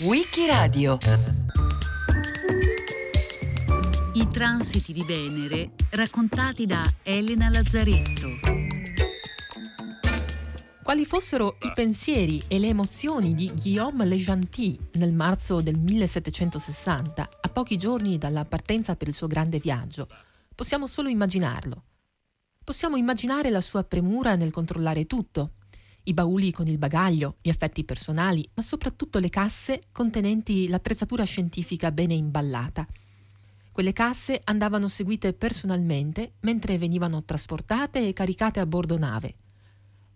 Wikiradio I transiti di Venere raccontati da Elena Lazzaretto. Quali fossero i pensieri e le emozioni di Guillaume Le Gentil nel marzo del 1760, a pochi giorni dalla partenza per il suo grande viaggio, possiamo solo immaginarlo. Possiamo immaginare la sua premura nel controllare tutto, i bauli con il bagaglio, gli effetti personali, ma soprattutto le casse contenenti l'attrezzatura scientifica bene imballata. Quelle casse andavano seguite personalmente mentre venivano trasportate e caricate a bordo nave.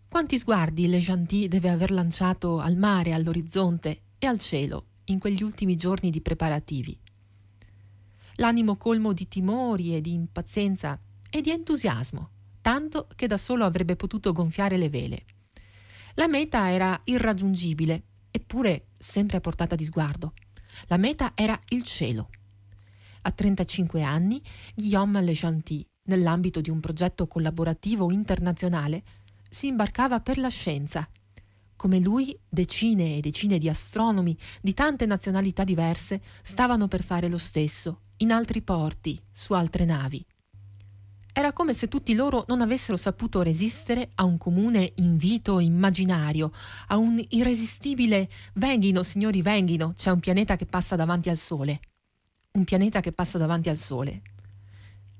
Quanti sguardi Le Gentil deve aver lanciato al mare, all'orizzonte e al cielo in quegli ultimi giorni di preparativi. L'animo colmo di timori e di impazienza e di entusiasmo tanto che da solo avrebbe potuto gonfiare le vele. La meta era irraggiungibile, eppure sempre a portata di sguardo. La meta era il cielo. A 35 anni, Guillaume Le Gentil, nell'ambito di un progetto collaborativo internazionale, si imbarcava per la scienza. Come lui, decine e decine di astronomi di tante nazionalità diverse stavano per fare lo stesso, in altri porti, su altre navi. Era come se tutti loro non avessero saputo resistere a un comune invito immaginario, a un irresistibile venghino, signori, venghino, c'è un pianeta che passa davanti al Sole. Un pianeta che passa davanti al Sole.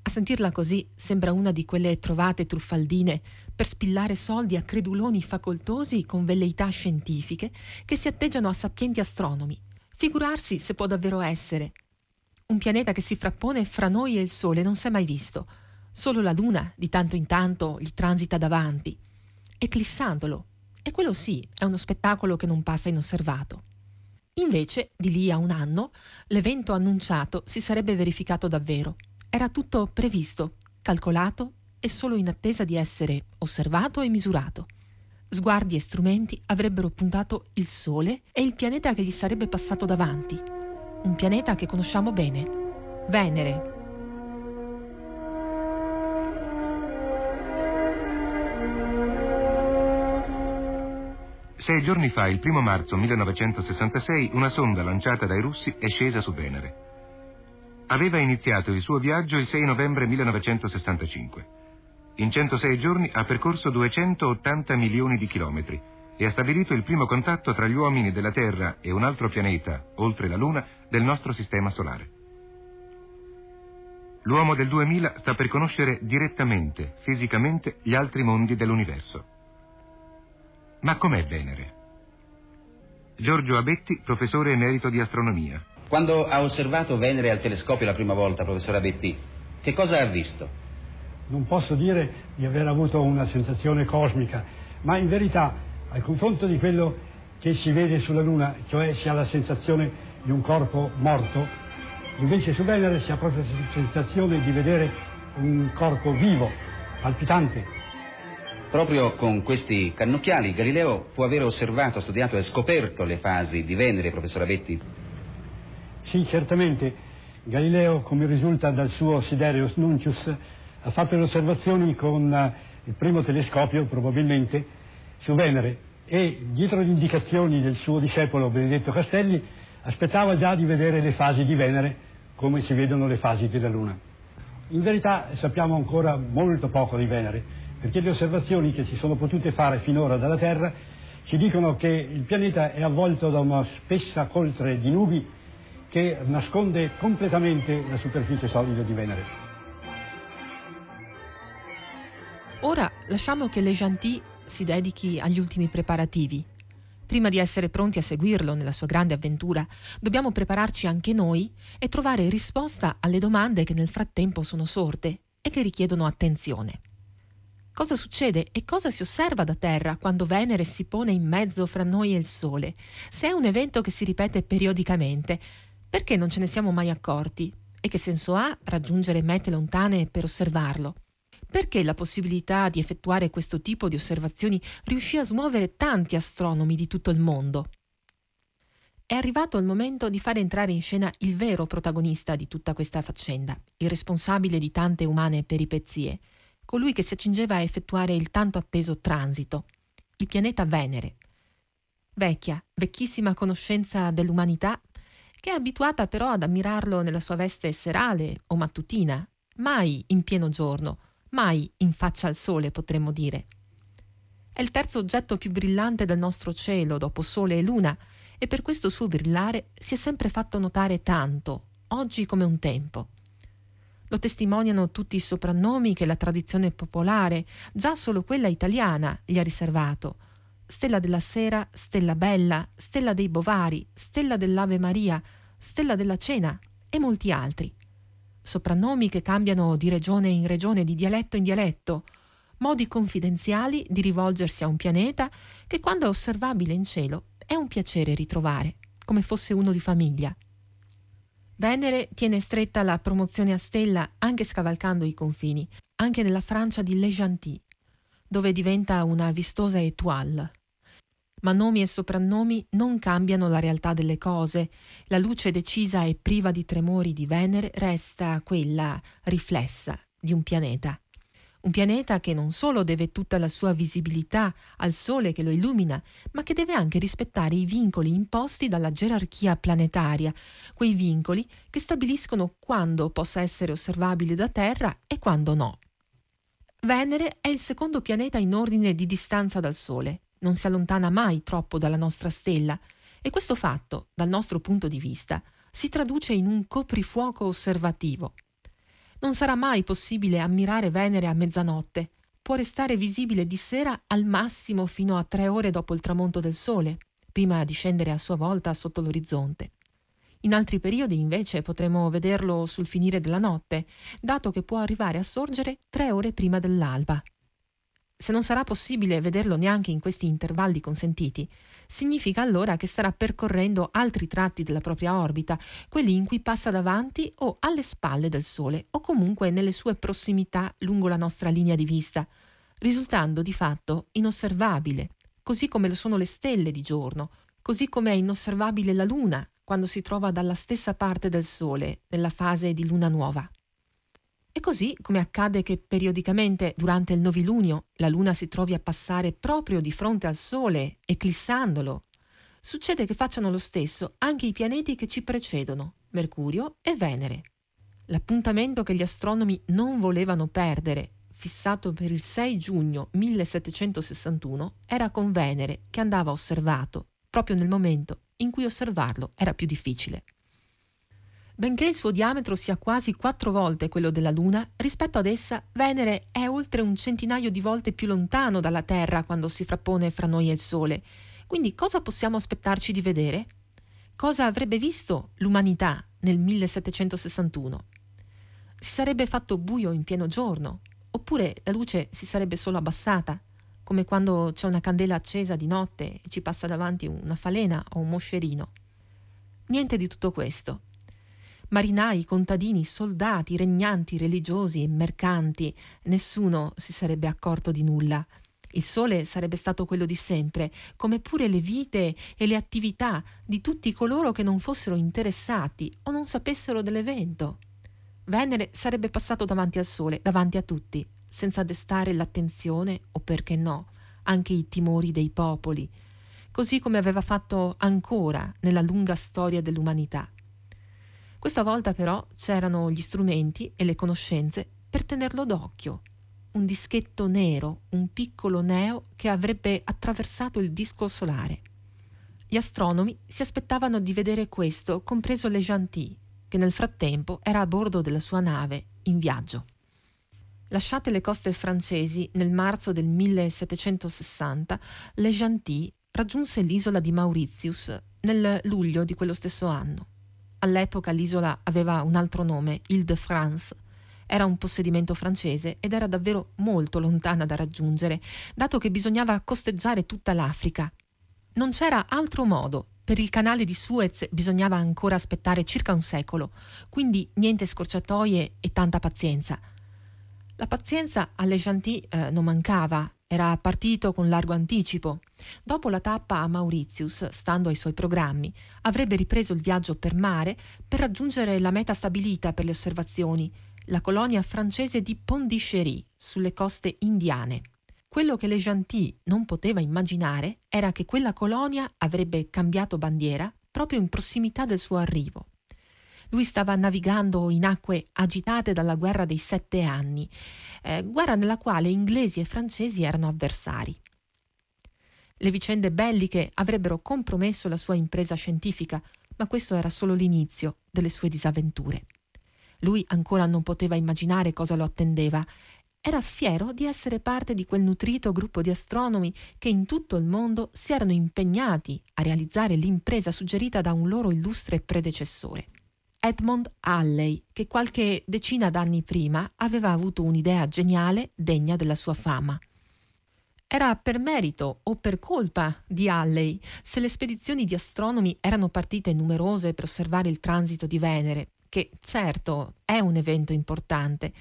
A sentirla così sembra una di quelle trovate truffaldine per spillare soldi a creduloni facoltosi con velleità scientifiche che si atteggiano a sapienti astronomi. Figurarsi se può davvero essere. Un pianeta che si frappone fra noi e il Sole non s'è mai visto Solo la luna di tanto in tanto gli transita davanti, eclissandolo, e quello sì è uno spettacolo che non passa inosservato. Invece, di lì a un anno, l'evento annunciato si sarebbe verificato davvero. Era tutto previsto, calcolato e solo in attesa di essere osservato e misurato. Sguardi e strumenti avrebbero puntato il Sole e il pianeta che gli sarebbe passato davanti. Un pianeta che conosciamo bene. Venere, Sei giorni fa, il primo marzo 1966, una sonda lanciata dai russi è scesa su Venere. Aveva iniziato il suo viaggio il 6 novembre 1965. In 106 giorni ha percorso 280 milioni di chilometri e ha stabilito il primo contatto tra gli uomini della Terra e un altro pianeta, oltre la Luna, del nostro sistema solare. L'uomo del 2000 sta per conoscere direttamente, fisicamente, gli altri mondi dell'universo. Ma com'è Venere? Giorgio Abetti, professore emerito di astronomia. Quando ha osservato Venere al telescopio la prima volta, professor Abetti, che cosa ha visto? Non posso dire di aver avuto una sensazione cosmica, ma in verità, al confronto di quello che si vede sulla Luna, cioè si ha la sensazione di un corpo morto, invece su Venere si ha proprio la sensazione di vedere un corpo vivo, palpitante, Proprio con questi cannocchiali Galileo può aver osservato, studiato e scoperto le fasi di Venere, professor Abetti? Sì, certamente. Galileo, come risulta dal suo Siderius Nuncius, ha fatto le osservazioni con eh, il primo telescopio, probabilmente, su Venere e, dietro le indicazioni del suo discepolo Benedetto Castelli, aspettava già di vedere le fasi di Venere come si vedono le fasi della Luna. In verità sappiamo ancora molto poco di Venere, perché le osservazioni che si sono potute fare finora dalla Terra ci dicono che il pianeta è avvolto da una spessa coltre di nubi che nasconde completamente la superficie solida di Venere. Ora lasciamo che Le Gentil si dedichi agli ultimi preparativi. Prima di essere pronti a seguirlo nella sua grande avventura, dobbiamo prepararci anche noi e trovare risposta alle domande che nel frattempo sono sorte e che richiedono attenzione. Cosa succede e cosa si osserva da terra quando Venere si pone in mezzo fra noi e il Sole? Se è un evento che si ripete periodicamente, perché non ce ne siamo mai accorti? E che senso ha raggiungere mete lontane per osservarlo? Perché la possibilità di effettuare questo tipo di osservazioni riuscì a smuovere tanti astronomi di tutto il mondo? È arrivato il momento di fare entrare in scena il vero protagonista di tutta questa faccenda, il responsabile di tante umane peripezie, colui che si accingeva a effettuare il tanto atteso transito, il pianeta Venere. vecchia, vecchissima conoscenza dell'umanità, che è abituata però ad ammirarlo nella sua veste serale o mattutina, mai in pieno giorno, mai in faccia al sole, potremmo dire. È il terzo oggetto più brillante del nostro cielo, dopo Sole e Luna, e per questo suo brillare si è sempre fatto notare tanto, oggi come un tempo. Lo testimoniano tutti i soprannomi che la tradizione popolare, già solo quella italiana, gli ha riservato. Stella della Sera, Stella Bella, Stella dei Bovari, Stella dell'Ave Maria, Stella della Cena e molti altri. Soprannomi che cambiano di regione in regione, di dialetto in dialetto, modi confidenziali di rivolgersi a un pianeta che quando è osservabile in cielo è un piacere ritrovare, come fosse uno di famiglia. Venere tiene stretta la promozione a stella anche scavalcando i confini, anche nella Francia di Le Gentil, dove diventa una vistosa étoile. Ma nomi e soprannomi non cambiano la realtà delle cose. La luce decisa e priva di tremori di Venere resta quella riflessa di un pianeta. Un pianeta che non solo deve tutta la sua visibilità al Sole che lo illumina, ma che deve anche rispettare i vincoli imposti dalla gerarchia planetaria, quei vincoli che stabiliscono quando possa essere osservabile da Terra e quando no. Venere è il secondo pianeta in ordine di distanza dal Sole, non si allontana mai troppo dalla nostra stella. E questo fatto, dal nostro punto di vista, si traduce in un coprifuoco osservativo non sarà mai possibile ammirare Venere a mezzanotte. Può restare visibile di sera al massimo fino a tre ore dopo il tramonto del sole, prima di scendere a sua volta sotto l'orizzonte. In altri periodi invece potremo vederlo sul finire della notte, dato che può arrivare a sorgere tre ore prima dell'alba. Se non sarà possibile vederlo neanche in questi intervalli consentiti, significa allora che starà percorrendo altri tratti della propria orbita, quelli in cui passa davanti o alle spalle del Sole, o comunque nelle sue prossimità lungo la nostra linea di vista, risultando di fatto inosservabile, così come lo sono le stelle di giorno, così come è inosservabile la Luna quando si trova dalla stessa parte del Sole, nella fase di luna nuova. E così, come accade che periodicamente durante il novilunio la Luna si trovi a passare proprio di fronte al Sole, eclissandolo, succede che facciano lo stesso anche i pianeti che ci precedono, Mercurio e Venere. L'appuntamento che gli astronomi non volevano perdere, fissato per il 6 giugno 1761, era con Venere, che andava osservato, proprio nel momento in cui osservarlo era più difficile. Benché il suo diametro sia quasi quattro volte quello della Luna, rispetto ad essa Venere è oltre un centinaio di volte più lontano dalla Terra quando si frappone fra noi e il Sole. Quindi cosa possiamo aspettarci di vedere? Cosa avrebbe visto l'umanità nel 1761? Si sarebbe fatto buio in pieno giorno, oppure la luce si sarebbe solo abbassata, come quando c'è una candela accesa di notte e ci passa davanti una falena o un moscerino. Niente di tutto questo marinai, contadini, soldati, regnanti, religiosi e mercanti, nessuno si sarebbe accorto di nulla. Il sole sarebbe stato quello di sempre, come pure le vite e le attività di tutti coloro che non fossero interessati o non sapessero dell'evento. Venere sarebbe passato davanti al sole, davanti a tutti, senza destare l'attenzione o perché no, anche i timori dei popoli, così come aveva fatto ancora nella lunga storia dell'umanità. Questa volta però c'erano gli strumenti e le conoscenze per tenerlo d'occhio. Un dischetto nero, un piccolo neo che avrebbe attraversato il disco solare. Gli astronomi si aspettavano di vedere questo, compreso Le Gentil, che nel frattempo era a bordo della sua nave, in viaggio. Lasciate le coste francesi nel marzo del 1760, Le Gentil raggiunse l'isola di Mauritius nel luglio di quello stesso anno. All'epoca l'isola aveva un altro nome, Ile-de-France. Era un possedimento francese ed era davvero molto lontana da raggiungere, dato che bisognava costeggiare tutta l'Africa. Non c'era altro modo. Per il canale di Suez bisognava ancora aspettare circa un secolo, quindi niente scorciatoie e tanta pazienza. La pazienza alle Gentil eh, non mancava era partito con largo anticipo. Dopo la tappa a Mauritius, stando ai suoi programmi, avrebbe ripreso il viaggio per mare per raggiungere la meta stabilita per le osservazioni, la colonia francese di Pondichéry, sulle coste indiane. quello che Le Gentil non poteva immaginare era che quella colonia avrebbe cambiato bandiera proprio in prossimità del suo arrivo. Lui stava navigando in acque agitate dalla guerra dei sette anni, eh, guerra nella quale inglesi e francesi erano avversari. Le vicende belliche avrebbero compromesso la sua impresa scientifica, ma questo era solo l'inizio delle sue disavventure. Lui ancora non poteva immaginare cosa lo attendeva. Era fiero di essere parte di quel nutrito gruppo di astronomi che in tutto il mondo si erano impegnati a realizzare l'impresa suggerita da un loro illustre predecessore. Edmond Halley, che qualche decina d'anni prima aveva avuto un'idea geniale degna della sua fama. Era per merito o per colpa di Halley se le spedizioni di astronomi erano partite numerose per osservare il transito di Venere, che certo è un evento importante,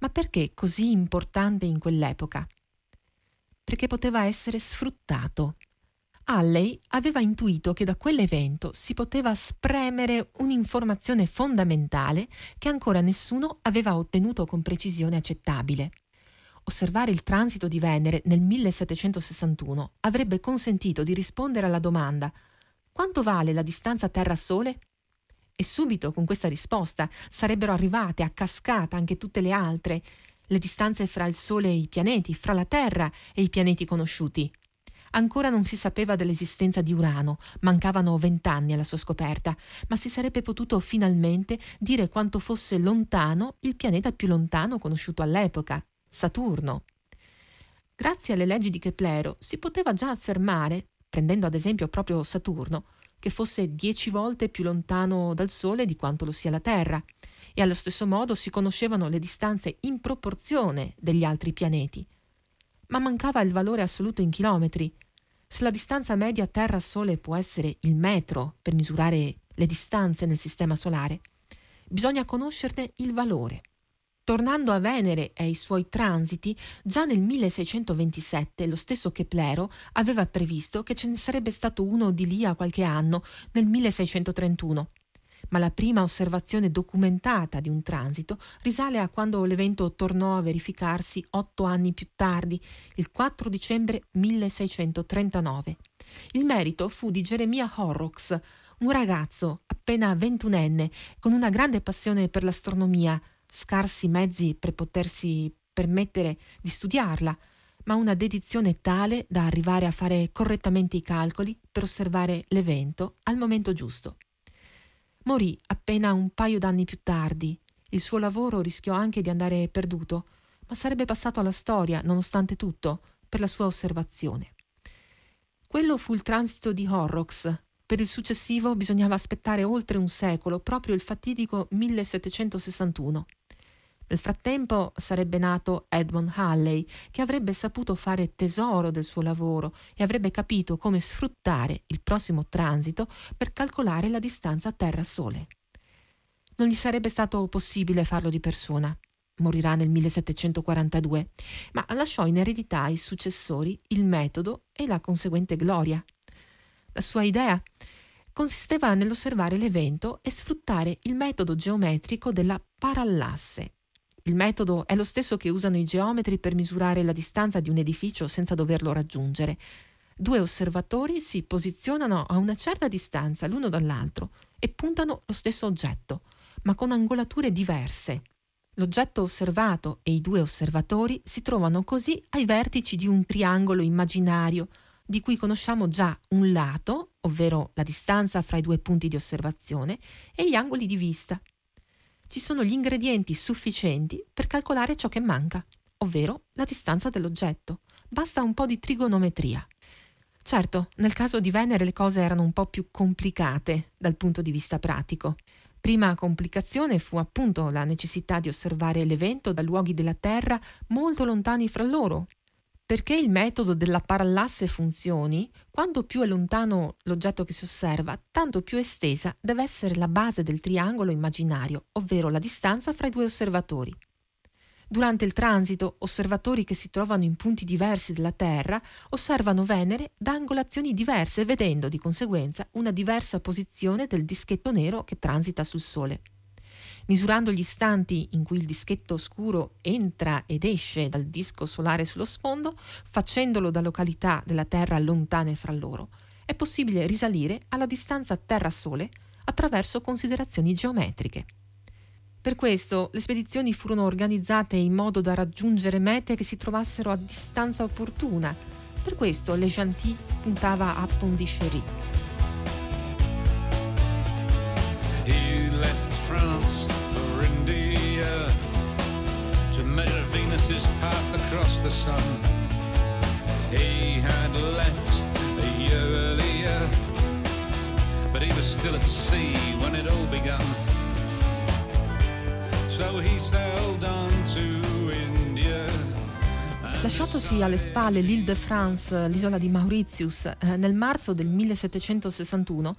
ma perché così importante in quell'epoca? Perché poteva essere sfruttato Halley aveva intuito che da quell'evento si poteva spremere un'informazione fondamentale che ancora nessuno aveva ottenuto con precisione accettabile. Osservare il transito di Venere nel 1761 avrebbe consentito di rispondere alla domanda quanto vale la distanza Terra-Sole? E subito con questa risposta sarebbero arrivate a cascata anche tutte le altre, le distanze fra il Sole e i pianeti, fra la Terra e i pianeti conosciuti. Ancora non si sapeva dell'esistenza di Urano, mancavano vent'anni alla sua scoperta, ma si sarebbe potuto finalmente dire quanto fosse lontano il pianeta più lontano conosciuto all'epoca, Saturno. Grazie alle leggi di Keplero si poteva già affermare, prendendo ad esempio proprio Saturno, che fosse dieci volte più lontano dal Sole di quanto lo sia la Terra, e allo stesso modo si conoscevano le distanze in proporzione degli altri pianeti. Ma mancava il valore assoluto in chilometri, se la distanza media Terra-Sole può essere il metro per misurare le distanze nel Sistema Solare, bisogna conoscerne il valore. Tornando a Venere e ai suoi transiti, già nel 1627 lo stesso Keplero aveva previsto che ce ne sarebbe stato uno di lì a qualche anno, nel 1631, ma la prima osservazione documentata di un transito risale a quando l'evento tornò a verificarsi otto anni più tardi, il 4 dicembre 1639. Il merito fu di Geremia Horrocks, un ragazzo appena ventunenne, con una grande passione per l'astronomia, scarsi mezzi per potersi permettere di studiarla, ma una dedizione tale da arrivare a fare correttamente i calcoli per osservare l'evento al momento giusto. Morì appena un paio d'anni più tardi. Il suo lavoro rischiò anche di andare perduto, ma sarebbe passato alla storia, nonostante tutto, per la sua osservazione. Quello fu il transito di Horrocks. Per il successivo bisognava aspettare oltre un secolo, proprio il fatidico 1761. Nel frattempo sarebbe nato Edmund Halley, che avrebbe saputo fare tesoro del suo lavoro e avrebbe capito come sfruttare il prossimo transito per calcolare la distanza Terra-Sole. Non gli sarebbe stato possibile farlo di persona. Morirà nel 1742, ma lasciò in eredità ai successori il metodo e la conseguente gloria. La sua idea consisteva nell'osservare l'evento e sfruttare il metodo geometrico della parallasse, il metodo è lo stesso che usano i geometri per misurare la distanza di un edificio senza doverlo raggiungere. Due osservatori si posizionano a una certa distanza l'uno dall'altro e puntano lo stesso oggetto, ma con angolature diverse. L'oggetto osservato e i due osservatori si trovano così ai vertici di un triangolo immaginario, di cui conosciamo già un lato, ovvero la distanza fra i due punti di osservazione, e gli angoli di vista, ci sono gli ingredienti sufficienti per calcolare ciò che manca, ovvero la distanza dell'oggetto. Basta un po' di trigonometria. Certo, nel caso di Venere le cose erano un po' più complicate dal punto di vista pratico. Prima complicazione fu appunto la necessità di osservare l'evento da luoghi della Terra molto lontani fra loro, perché il metodo della parallasse funzioni, quanto più è lontano l'oggetto che si osserva, tanto più estesa deve essere la base del triangolo immaginario, ovvero la distanza fra i due osservatori. Durante il transito, osservatori che si trovano in punti diversi della Terra osservano Venere da angolazioni diverse, vedendo di conseguenza una diversa posizione del dischetto nero che transita sul Sole. Misurando gli istanti in cui il dischetto oscuro entra ed esce dal disco solare sullo sfondo, facendolo da località della Terra lontane fra loro, è possibile risalire alla distanza Terra-Sole attraverso considerazioni geometriche. Per questo le spedizioni furono organizzate in modo da raggiungere mete che si trovassero a distanza opportuna. Per questo Le Gentil puntava a Pondichéry. France Venus's path across the sun. He had left a year earlier, but he was still at sea when it all began. Lasciatosi alle spalle l'Île de France, l'isola di Mauritius, eh, nel marzo del 1761,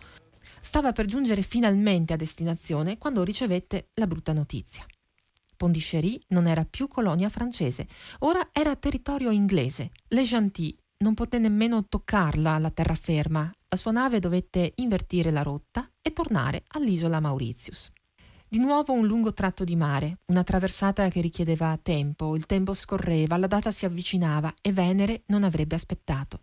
stava per giungere finalmente a destinazione quando ricevette la brutta notizia. Pondichéry non era più colonia francese, ora era territorio inglese. Le Gentil non poté nemmeno toccarla la terraferma. La sua nave dovette invertire la rotta e tornare all'isola Mauritius. Di nuovo un lungo tratto di mare, una traversata che richiedeva tempo, il tempo scorreva, la data si avvicinava e Venere non avrebbe aspettato.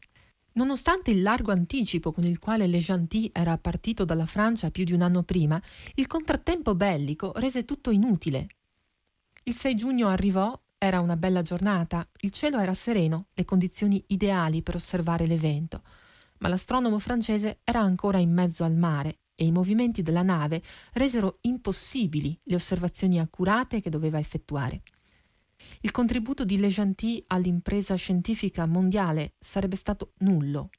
Nonostante il largo anticipo con il quale Le Gentil era partito dalla Francia più di un anno prima, il contrattempo bellico rese tutto inutile. Il 6 giugno arrivò, era una bella giornata, il cielo era sereno, le condizioni ideali per osservare l'evento, ma l'astronomo francese era ancora in mezzo al mare e i movimenti della nave resero impossibili le osservazioni accurate che doveva effettuare. Il contributo di Le Gentil all'impresa scientifica mondiale sarebbe stato nullo.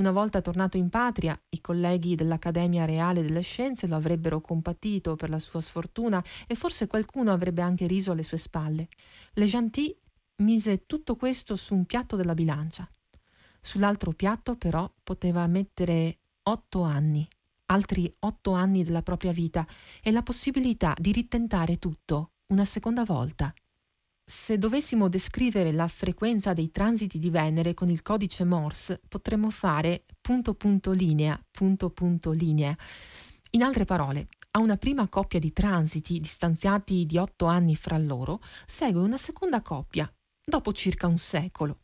Una volta tornato in patria, i colleghi dell'Accademia Reale delle Scienze lo avrebbero compatito per la sua sfortuna e forse qualcuno avrebbe anche riso alle sue spalle. Le Gentil mise tutto questo su un piatto della bilancia. Sull'altro piatto, però, poteva mettere otto anni, altri otto anni della propria vita e la possibilità di ritentare tutto una seconda volta. Se dovessimo descrivere la frequenza dei transiti di Venere con il codice Morse, potremmo fare punto punto linea, punto punto linea. In altre parole, a una prima coppia di transiti distanziati di otto anni fra loro segue una seconda coppia, dopo circa un secolo,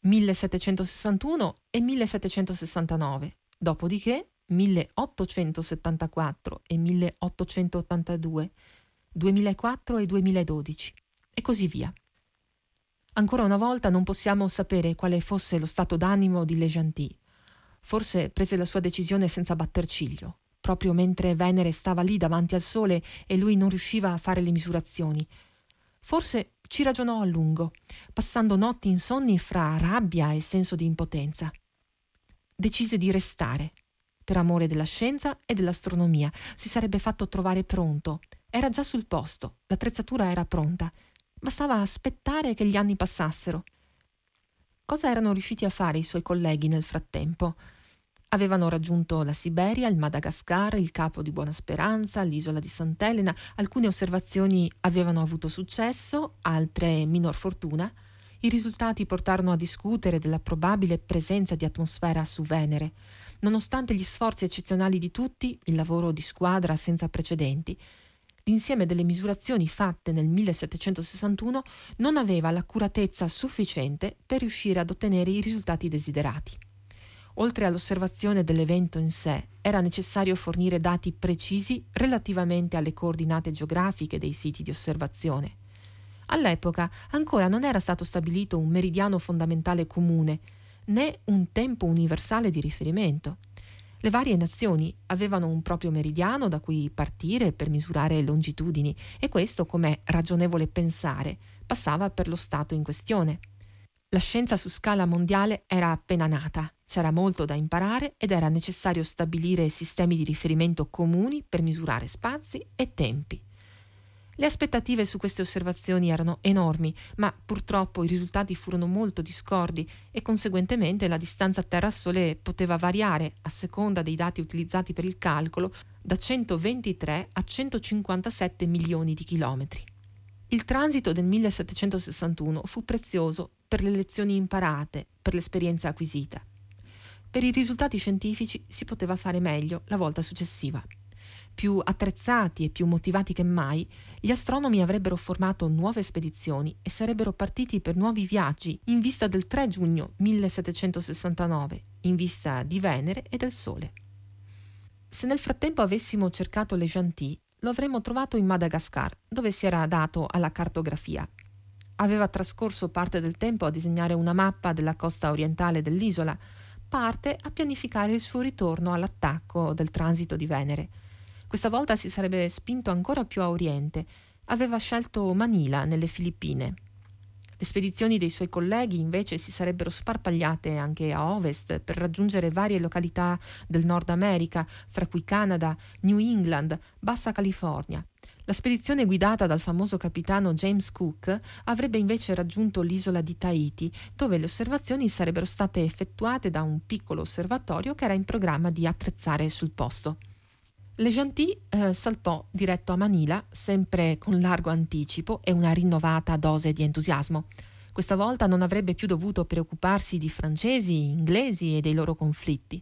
1761 e 1769, Dopodiché 1874 e 1882, 2004 e 2012 e così via. Ancora una volta non possiamo sapere quale fosse lo stato d'animo di Le Gentil. Forse prese la sua decisione senza batter ciglio, proprio mentre Venere stava lì davanti al Sole e lui non riusciva a fare le misurazioni. Forse ci ragionò a lungo, passando notti insonni fra rabbia e senso di impotenza decise di restare. Per amore della scienza e dell'astronomia si sarebbe fatto trovare pronto. Era già sul posto, l'attrezzatura era pronta. Bastava aspettare che gli anni passassero. Cosa erano riusciti a fare i suoi colleghi nel frattempo? Avevano raggiunto la Siberia, il Madagascar, il Capo di Buona Speranza, l'isola di Sant'Elena. Alcune osservazioni avevano avuto successo, altre minor fortuna. I risultati portarono a discutere della probabile presenza di atmosfera su Venere. Nonostante gli sforzi eccezionali di tutti, il lavoro di squadra senza precedenti, l'insieme delle misurazioni fatte nel 1761 non aveva l'accuratezza sufficiente per riuscire ad ottenere i risultati desiderati. Oltre all'osservazione dell'evento in sé, era necessario fornire dati precisi relativamente alle coordinate geografiche dei siti di osservazione. All'epoca ancora non era stato stabilito un meridiano fondamentale comune, né un tempo universale di riferimento. Le varie nazioni avevano un proprio meridiano da cui partire per misurare longitudini e questo, come ragionevole pensare, passava per lo Stato in questione. La scienza su scala mondiale era appena nata, c'era molto da imparare ed era necessario stabilire sistemi di riferimento comuni per misurare spazi e tempi. Le aspettative su queste osservazioni erano enormi, ma purtroppo i risultati furono molto discordi e conseguentemente la distanza Terra-Sole poteva variare, a seconda dei dati utilizzati per il calcolo, da 123 a 157 milioni di chilometri. Il transito del 1761 fu prezioso per le lezioni imparate, per l'esperienza acquisita. Per i risultati scientifici si poteva fare meglio la volta successiva. Più attrezzati e più motivati che mai, gli astronomi avrebbero formato nuove spedizioni e sarebbero partiti per nuovi viaggi in vista del 3 giugno 1769, in vista di Venere e del Sole. Se nel frattempo avessimo cercato Le Gentil, lo avremmo trovato in Madagascar, dove si era dato alla cartografia. Aveva trascorso parte del tempo a disegnare una mappa della costa orientale dell'isola, parte a pianificare il suo ritorno all'attacco del transito di Venere. Questa volta si sarebbe spinto ancora più a oriente. Aveva scelto Manila, nelle Filippine. Le spedizioni dei suoi colleghi invece si sarebbero sparpagliate anche a ovest per raggiungere varie località del Nord America, fra cui Canada, New England, Bassa California. La spedizione guidata dal famoso capitano James Cook avrebbe invece raggiunto l'isola di Tahiti, dove le osservazioni sarebbero state effettuate da un piccolo osservatorio che era in programma di attrezzare sul posto. Le Gentil eh, salpò diretto a Manila, sempre con largo anticipo e una rinnovata dose di entusiasmo. Questa volta non avrebbe più dovuto preoccuparsi di francesi, inglesi e dei loro conflitti.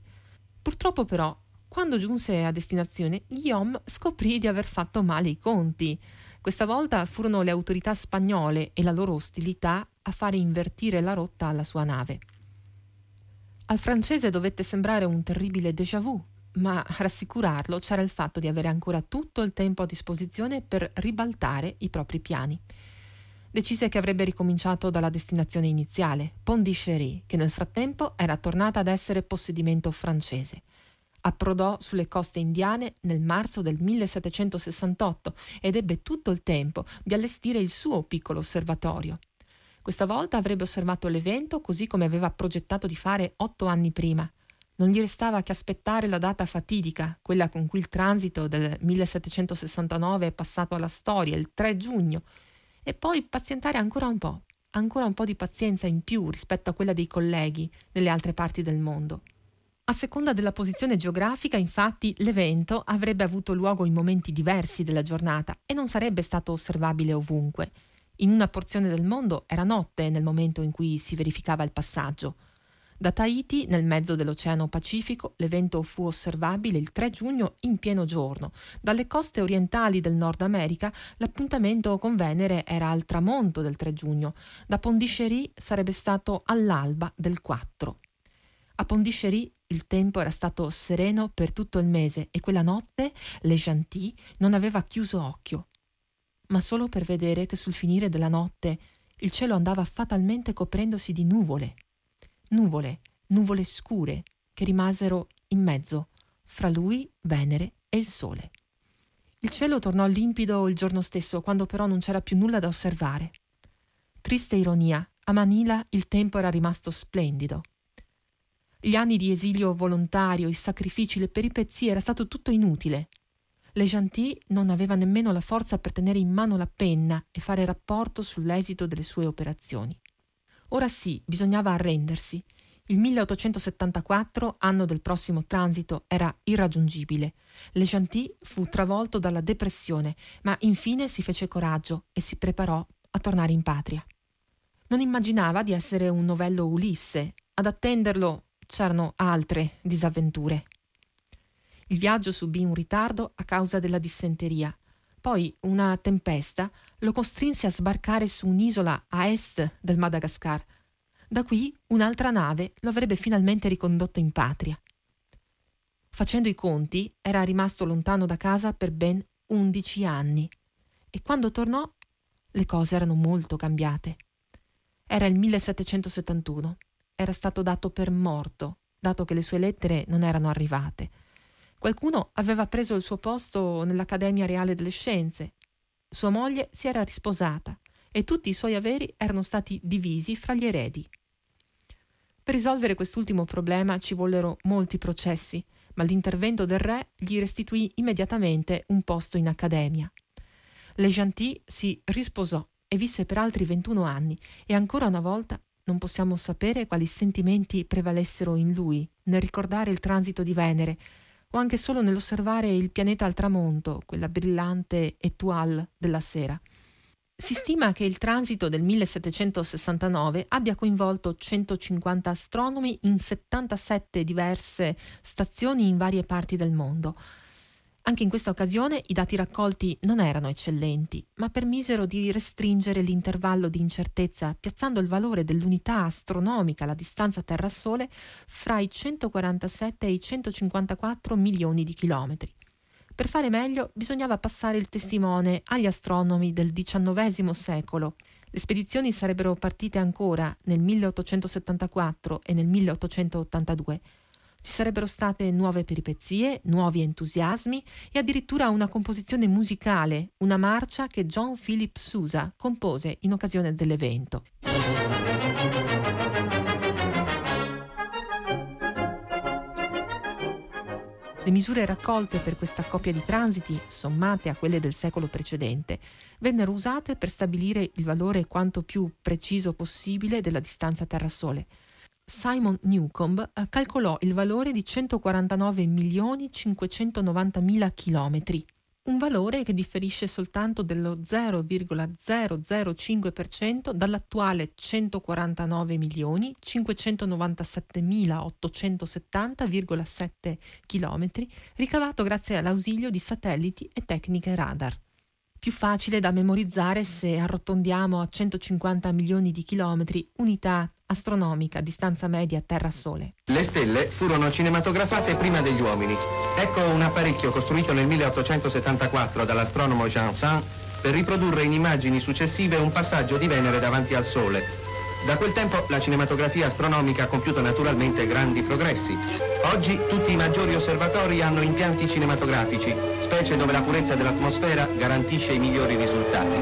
Purtroppo però, quando giunse a destinazione, Guillaume scoprì di aver fatto male i conti. Questa volta furono le autorità spagnole e la loro ostilità a fare invertire la rotta alla sua nave. Al francese dovette sembrare un terribile déjà vu ma a rassicurarlo c'era il fatto di avere ancora tutto il tempo a disposizione per ribaltare i propri piani. Decise che avrebbe ricominciato dalla destinazione iniziale, Pondichéry, che nel frattempo era tornata ad essere possedimento francese. Approdò sulle coste indiane nel marzo del 1768 ed ebbe tutto il tempo di allestire il suo piccolo osservatorio. Questa volta avrebbe osservato l'evento così come aveva progettato di fare otto anni prima, non gli restava che aspettare la data fatidica, quella con cui il transito del 1769 è passato alla storia, il 3 giugno, e poi pazientare ancora un po', ancora un po' di pazienza in più rispetto a quella dei colleghi nelle altre parti del mondo. A seconda della posizione geografica, infatti, l'evento avrebbe avuto luogo in momenti diversi della giornata e non sarebbe stato osservabile ovunque. In una porzione del mondo era notte nel momento in cui si verificava il passaggio. Da Tahiti, nel mezzo dell'Oceano Pacifico, l'evento fu osservabile il 3 giugno in pieno giorno. Dalle coste orientali del Nord America l'appuntamento con Venere era al tramonto del 3 giugno. Da Pondichéry sarebbe stato all'alba del 4. A Pondichéry il tempo era stato sereno per tutto il mese e quella notte Le Gentil non aveva chiuso occhio, ma solo per vedere che sul finire della notte il cielo andava fatalmente coprendosi di nuvole nuvole, nuvole scure, che rimasero in mezzo, fra lui, Venere e il Sole. Il cielo tornò limpido il giorno stesso, quando però non c'era più nulla da osservare. Triste ironia, a Manila il tempo era rimasto splendido. Gli anni di esilio volontario, i sacrifici, le peripezie, era stato tutto inutile. Le Gentil non aveva nemmeno la forza per tenere in mano la penna e fare rapporto sull'esito delle sue operazioni. Ora sì, bisognava arrendersi. Il 1874, anno del prossimo transito, era irraggiungibile. Le Gentil fu travolto dalla depressione, ma infine si fece coraggio e si preparò a tornare in patria. Non immaginava di essere un novello Ulisse. Ad attenderlo c'erano altre disavventure. Il viaggio subì un ritardo a causa della dissenteria. Poi una tempesta lo costrinse a sbarcare su un'isola a est del Madagascar. Da qui un'altra nave lo avrebbe finalmente ricondotto in patria. Facendo i conti, era rimasto lontano da casa per ben undici anni e quando tornò le cose erano molto cambiate. Era il 1771, era stato dato per morto, dato che le sue lettere non erano arrivate. Qualcuno aveva preso il suo posto nell'Accademia Reale delle Scienze. Sua moglie si era risposata e tutti i suoi averi erano stati divisi fra gli eredi. Per risolvere quest'ultimo problema ci vollero molti processi, ma l'intervento del re gli restituì immediatamente un posto in accademia. Le Gentil si risposò e visse per altri 21 anni e ancora una volta non possiamo sapere quali sentimenti prevalessero in lui nel ricordare il transito di Venere o anche solo nell'osservare il pianeta al tramonto, quella brillante étoile della sera. Si stima che il transito del 1769 abbia coinvolto 150 astronomi in 77 diverse stazioni in varie parti del mondo. Anche in questa occasione i dati raccolti non erano eccellenti, ma permisero di restringere l'intervallo di incertezza piazzando il valore dell'unità astronomica, la distanza Terra-Sole, fra i 147 e i 154 milioni di chilometri. Per fare meglio bisognava passare il testimone agli astronomi del XIX secolo. Le spedizioni sarebbero partite ancora nel 1874 e nel 1882 ci sarebbero state nuove peripezie, nuovi entusiasmi e addirittura una composizione musicale, una marcia che John Philip Sousa compose in occasione dell'evento. Le misure raccolte per questa coppia di transiti, sommate a quelle del secolo precedente, vennero usate per stabilire il valore quanto più preciso possibile della distanza Terra-Sole. Simon Newcomb eh, calcolò il valore di 149 milioni 590 mila chilometri, un valore che differisce soltanto dello 0,005% dall'attuale 149 milioni 597 mila 870,7 chilometri ricavato grazie all'ausilio di satelliti e tecniche radar più facile da memorizzare se arrotondiamo a 150 milioni di chilometri, unità astronomica, distanza media Terra-Sole. Le stelle furono cinematografate prima degli uomini. Ecco un apparecchio costruito nel 1874 dall'astronomo Jean Saint per riprodurre in immagini successive un passaggio di Venere davanti al Sole, da quel tempo la cinematografia astronomica ha compiuto naturalmente grandi progressi. Oggi tutti i maggiori osservatori hanno impianti cinematografici, specie dove la purezza dell'atmosfera garantisce i migliori risultati.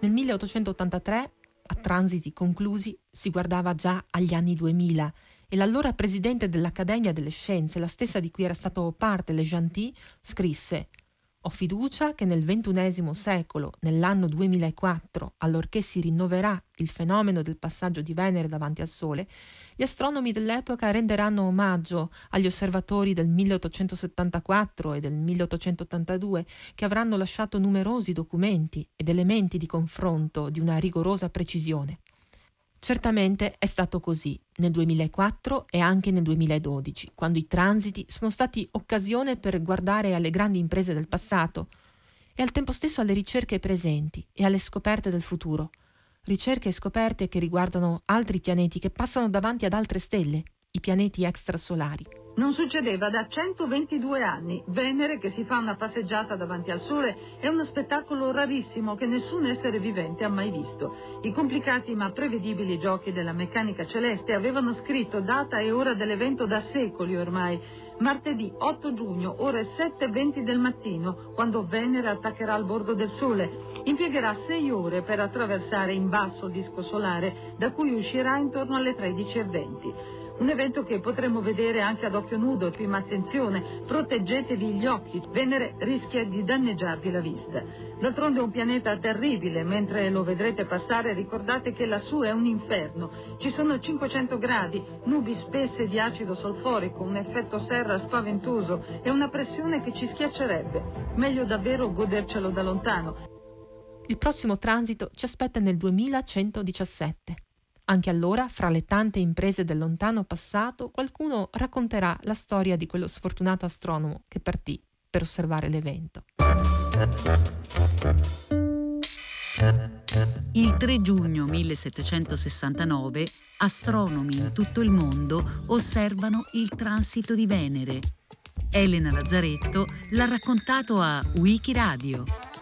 Nel 1883, a transiti conclusi, si guardava già agli anni 2000 e l'allora presidente dell'Accademia delle Scienze, la stessa di cui era stato parte Le Gentil, scrisse ho fiducia che nel XXI secolo, nell'anno 2004, allorché si rinnoverà il fenomeno del passaggio di Venere davanti al Sole, gli astronomi dell'epoca renderanno omaggio agli osservatori del 1874 e del 1882 che avranno lasciato numerosi documenti ed elementi di confronto di una rigorosa precisione. Certamente è stato così nel 2004 e anche nel 2012, quando i transiti sono stati occasione per guardare alle grandi imprese del passato e al tempo stesso alle ricerche presenti e alle scoperte del futuro. Ricerche e scoperte che riguardano altri pianeti che passano davanti ad altre stelle, i pianeti extrasolari. Non succedeva da 122 anni. Venere che si fa una passeggiata davanti al Sole è uno spettacolo rarissimo che nessun essere vivente ha mai visto. I complicati ma prevedibili giochi della meccanica celeste avevano scritto data e ora dell'evento da secoli ormai. Martedì 8 giugno, ore 7.20 del mattino, quando Venere attaccherà al bordo del Sole. Impiegherà 6 ore per attraversare in basso il disco solare, da cui uscirà intorno alle 13.20. Un evento che potremo vedere anche ad occhio nudo, prima attenzione, proteggetevi gli occhi, Venere rischia di danneggiarvi la vista. D'altronde è un pianeta terribile, mentre lo vedrete passare ricordate che lassù è un inferno. Ci sono 500 gradi, nubi spesse di acido solforico, un effetto serra spaventoso e una pressione che ci schiaccerebbe. Meglio davvero godercelo da lontano. Il prossimo transito ci aspetta nel 2117. Anche allora, fra le tante imprese del lontano passato, qualcuno racconterà la storia di quello sfortunato astronomo che partì per osservare l'evento. Il 3 giugno 1769 astronomi in tutto il mondo osservano il transito di Venere. Elena Lazzaretto l'ha raccontato a Wikiradio